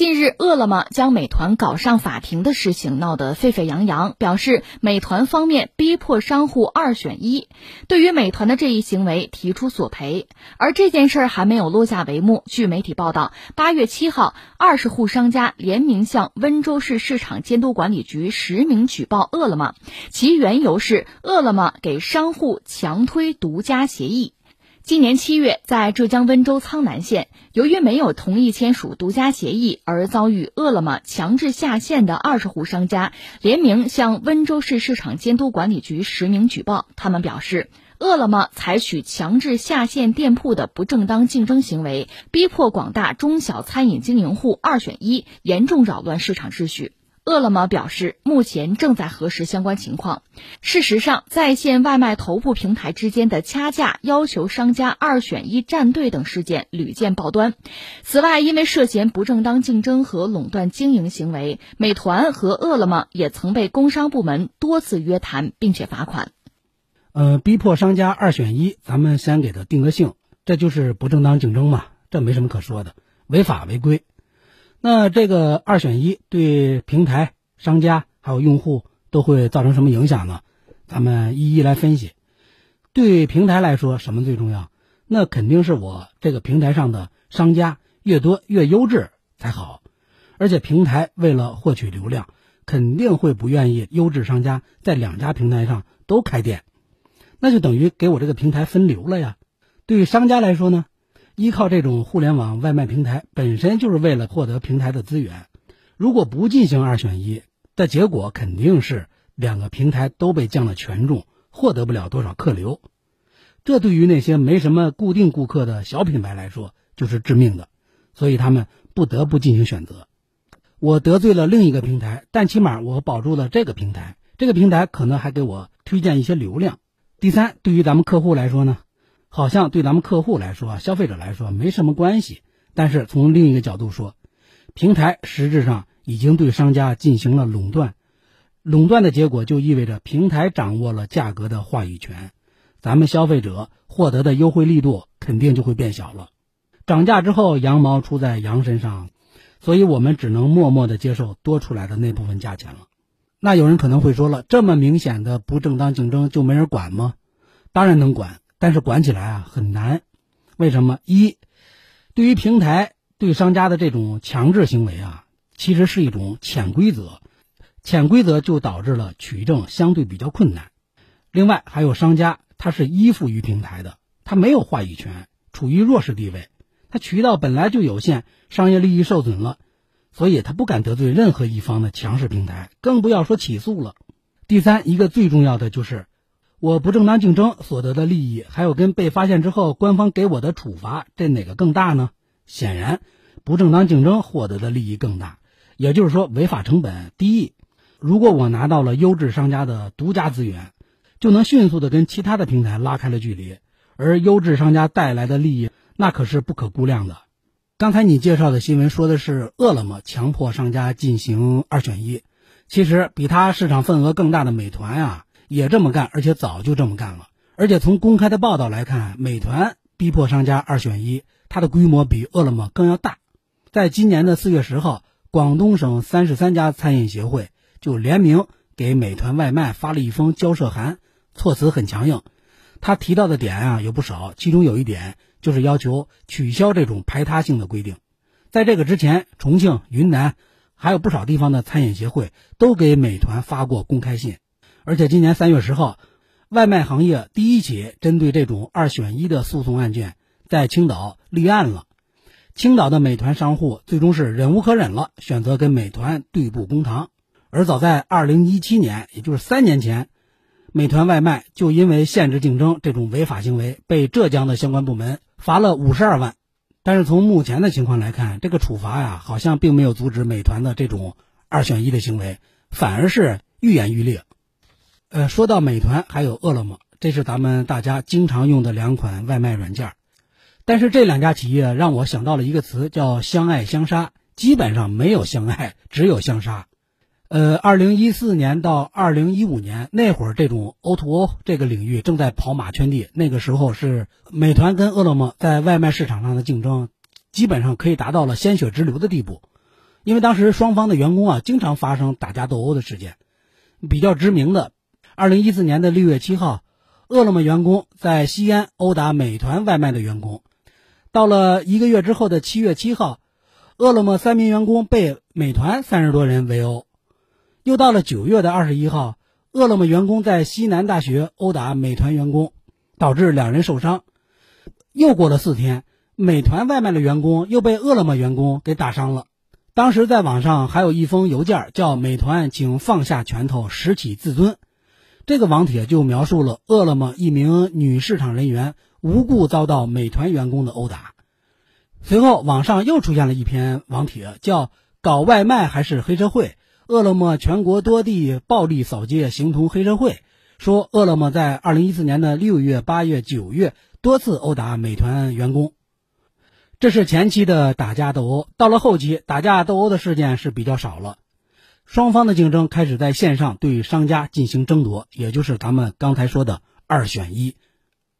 近日，饿了么将美团搞上法庭的事情闹得沸沸扬扬，表示美团方面逼迫商户二选一，对于美团的这一行为提出索赔。而这件事儿还没有落下帷幕，据媒体报道，八月七号，二十户商家联名向温州市市场监督管理局实名举报饿了么，其缘由是饿了么给商户强推独家协议。今年七月，在浙江温州苍南县，由于没有同意签署独家协议而遭遇饿了么强制下线的二十户商家，联名向温州市市场监督管理局实名举报。他们表示，饿了么采取强制下线店铺的不正当竞争行为，逼迫广大中小餐饮经营户二选一，严重扰乱市场秩序。饿了么表示，目前正在核实相关情况。事实上，在线外卖头部平台之间的掐架、要求商家二选一站队等事件屡见报端。此外，因为涉嫌不正当竞争和垄断经营行为，美团和饿了么也曾被工商部门多次约谈，并且罚款。呃，逼迫商家二选一，咱们先给他定个性，这就是不正当竞争嘛，这没什么可说的，违法违规。那这个二选一对平台、商家还有用户都会造成什么影响呢？咱们一一来分析。对平台来说，什么最重要？那肯定是我这个平台上的商家越多越优质才好。而且平台为了获取流量，肯定会不愿意优质商家在两家平台上都开店，那就等于给我这个平台分流了呀。对于商家来说呢？依靠这种互联网外卖平台，本身就是为了获得平台的资源。如果不进行二选一的结果，肯定是两个平台都被降了权重，获得不了多少客流。这对于那些没什么固定顾客的小品牌来说，就是致命的。所以他们不得不进行选择。我得罪了另一个平台，但起码我保住了这个平台。这个平台可能还给我推荐一些流量。第三，对于咱们客户来说呢？好像对咱们客户来说、消费者来说没什么关系，但是从另一个角度说，平台实质上已经对商家进行了垄断，垄断的结果就意味着平台掌握了价格的话语权，咱们消费者获得的优惠力度肯定就会变小了。涨价之后，羊毛出在羊身上，所以我们只能默默的接受多出来的那部分价钱了。那有人可能会说了，这么明显的不正当竞争就没人管吗？当然能管。但是管起来啊很难，为什么？一，对于平台对商家的这种强制行为啊，其实是一种潜规则，潜规则就导致了取证相对比较困难。另外还有商家，他是依附于平台的，他没有话语权，处于弱势地位，他渠道本来就有限，商业利益受损了，所以他不敢得罪任何一方的强势平台，更不要说起诉了。第三，一个最重要的就是。我不正当竞争所得的利益，还有跟被发现之后官方给我的处罚，这哪个更大呢？显然，不正当竞争获得的利益更大。也就是说，违法成本低。如果我拿到了优质商家的独家资源，就能迅速的跟其他的平台拉开了距离。而优质商家带来的利益，那可是不可估量的。刚才你介绍的新闻说的是饿了么强迫商家进行二选一，其实比它市场份额更大的美团呀。也这么干，而且早就这么干了。而且从公开的报道来看，美团逼迫商家二选一，它的规模比饿了么更要大。在今年的四月十号，广东省三十三家餐饮协会就联名给美团外卖发了一封交涉函，措辞很强硬。他提到的点啊有不少，其中有一点就是要求取消这种排他性的规定。在这个之前，重庆、云南还有不少地方的餐饮协会都给美团发过公开信。而且今年三月十号，外卖行业第一起针对这种二选一的诉讼案件在青岛立案了。青岛的美团商户最终是忍无可忍了，选择跟美团对簿公堂。而早在二零一七年，也就是三年前，美团外卖就因为限制竞争这种违法行为，被浙江的相关部门罚了五十二万。但是从目前的情况来看，这个处罚呀，好像并没有阻止美团的这种二选一的行为，反而是愈演愈烈。呃，说到美团还有饿了么，这是咱们大家经常用的两款外卖软件但是这两家企业让我想到了一个词，叫相爱相杀。基本上没有相爱，只有相杀。呃，二零一四年到二零一五年那会儿，这种 O to O 这个领域正在跑马圈地。那个时候是美团跟饿了么在外卖市场上的竞争，基本上可以达到了鲜血直流的地步。因为当时双方的员工啊经常发生打架斗殴的事件，比较知名的，二零一四年的六月七号，饿了么员工在西安殴打美团外卖的员工；到了一个月之后的七月七号，饿了么三名员工被美团三十多人围殴；又到了九月的二十一号，饿了么员工在西南大学殴打美团员工，导致两人受伤；又过了四天，美团外卖的员工又被饿了么员工给打伤了。当时在网上还有一封邮件，叫“美团，请放下拳头，拾起自尊”。这个网帖就描述了饿了么一名女市场人员无故遭到美团员工的殴打。随后，网上又出现了一篇网帖，叫“搞外卖还是黑社会”。饿了么全国多地暴力扫街，形同黑社会。说饿了么在二零一四年的六月、八月、九月多次殴打美团员工。这是前期的打架斗殴，到了后期，打架斗殴的事件是比较少了，双方的竞争开始在线上对商家进行争夺，也就是咱们刚才说的二选一。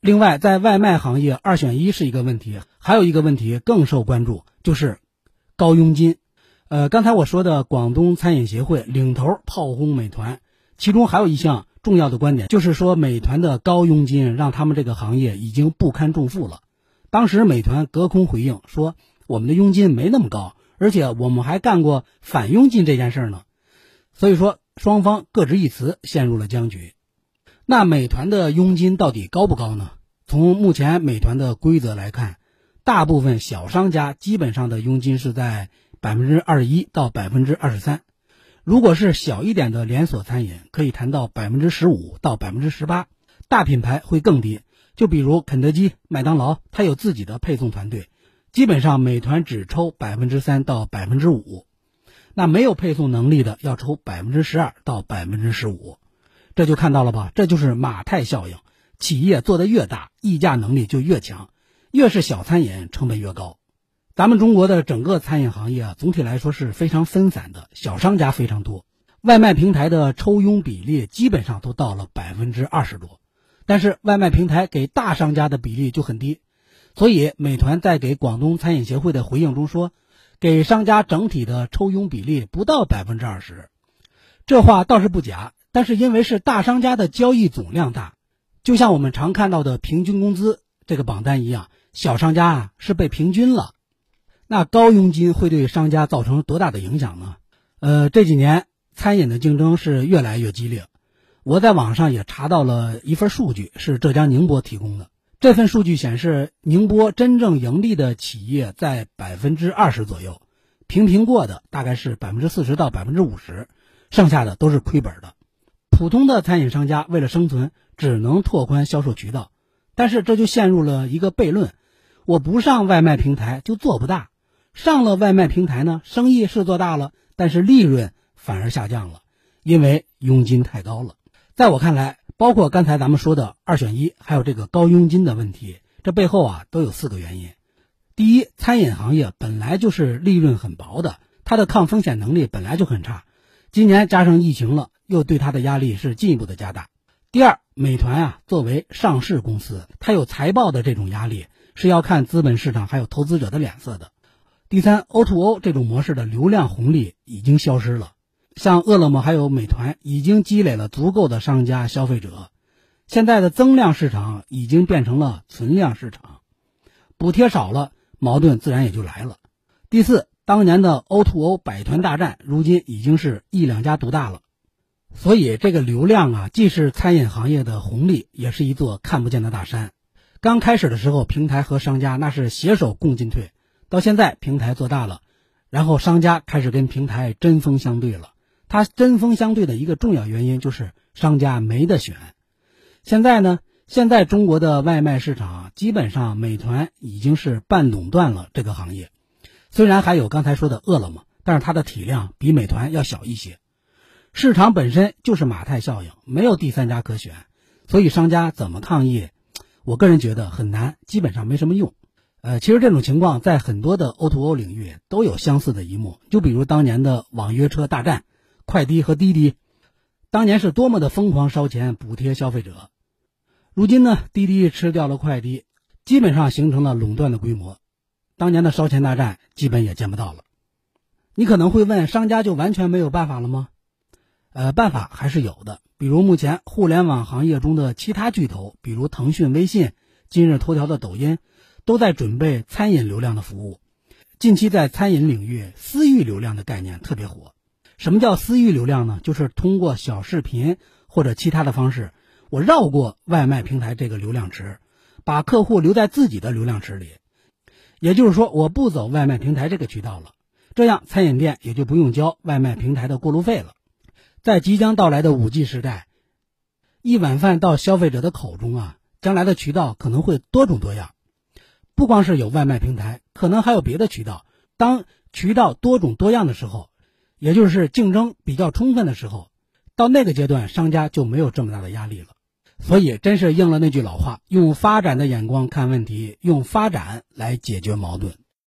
另外，在外卖行业，二选一是一个问题，还有一个问题更受关注，就是高佣金。呃，刚才我说的广东餐饮协会领头炮轰美团，其中还有一项重要的观点，就是说美团的高佣金让他们这个行业已经不堪重负了。当时美团隔空回应说：“我们的佣金没那么高，而且我们还干过反佣金这件事呢。”所以说，双方各执一词，陷入了僵局。那美团的佣金到底高不高呢？从目前美团的规则来看，大部分小商家基本上的佣金是在百分之二十一到百分之二十三。如果是小一点的连锁餐饮，可以谈到百分之十五到百分之十八，大品牌会更低。就比如肯德基、麦当劳，它有自己的配送团队，基本上美团只抽百分之三到百分之五，那没有配送能力的要抽百分之十二到百分之十五，这就看到了吧？这就是马太效应，企业做得越大，议价能力就越强，越是小餐饮成本越高。咱们中国的整个餐饮行业啊，总体来说是非常分散的，小商家非常多，外卖平台的抽佣比例基本上都到了百分之二十多。但是外卖平台给大商家的比例就很低，所以美团在给广东餐饮协会的回应中说，给商家整体的抽佣比例不到百分之二十，这话倒是不假。但是因为是大商家的交易总量大，就像我们常看到的平均工资这个榜单一样，小商家啊是被平均了。那高佣金会对商家造成多大的影响呢？呃，这几年餐饮的竞争是越来越激烈。我在网上也查到了一份数据，是浙江宁波提供的。这份数据显示，宁波真正盈利的企业在百分之二十左右，平平过的大概是百分之四十到百分之五十，剩下的都是亏本的。普通的餐饮商家为了生存，只能拓宽销售渠道，但是这就陷入了一个悖论：我不上外卖平台就做不大，上了外卖平台呢，生意是做大了，但是利润反而下降了，因为佣金太高了。在我看来，包括刚才咱们说的二选一，还有这个高佣金的问题，这背后啊都有四个原因。第一，餐饮行业本来就是利润很薄的，它的抗风险能力本来就很差，今年加上疫情了，又对它的压力是进一步的加大。第二，美团啊作为上市公司，它有财报的这种压力，是要看资本市场还有投资者的脸色的。第三，O2O 这种模式的流量红利已经消失了。像饿了么还有美团已经积累了足够的商家消费者，现在的增量市场已经变成了存量市场，补贴少了，矛盾自然也就来了。第四，当年的 O2O 百团大战，如今已经是一两家独大了，所以这个流量啊，既是餐饮行业的红利，也是一座看不见的大山。刚开始的时候，平台和商家那是携手共进退，到现在平台做大了，然后商家开始跟平台针锋相对了。它针锋相对的一个重要原因就是商家没得选。现在呢，现在中国的外卖市场基本上美团已经是半垄断了这个行业。虽然还有刚才说的饿了么，但是它的体量比美团要小一些。市场本身就是马太效应，没有第三家可选，所以商家怎么抗议，我个人觉得很难，基本上没什么用。呃，其实这种情况在很多的 O2O 领域都有相似的一幕，就比如当年的网约车大战。快滴和滴滴，当年是多么的疯狂烧钱补贴消费者，如今呢，滴滴吃掉了快滴，基本上形成了垄断的规模，当年的烧钱大战基本也见不到了。你可能会问，商家就完全没有办法了吗？呃，办法还是有的。比如目前互联网行业中的其他巨头，比如腾讯、微信、今日头条的抖音，都在准备餐饮流量的服务。近期在餐饮领域，私域流量的概念特别火。什么叫私域流量呢？就是通过小视频或者其他的方式，我绕过外卖平台这个流量池，把客户留在自己的流量池里。也就是说，我不走外卖平台这个渠道了，这样餐饮店也就不用交外卖平台的过路费了。在即将到来的五 G 时代，一碗饭到消费者的口中啊，将来的渠道可能会多种多样，不光是有外卖平台，可能还有别的渠道。当渠道多种多样的时候，也就是竞争比较充分的时候，到那个阶段，商家就没有这么大的压力了。所以，真是应了那句老话：用发展的眼光看问题，用发展来解决矛盾。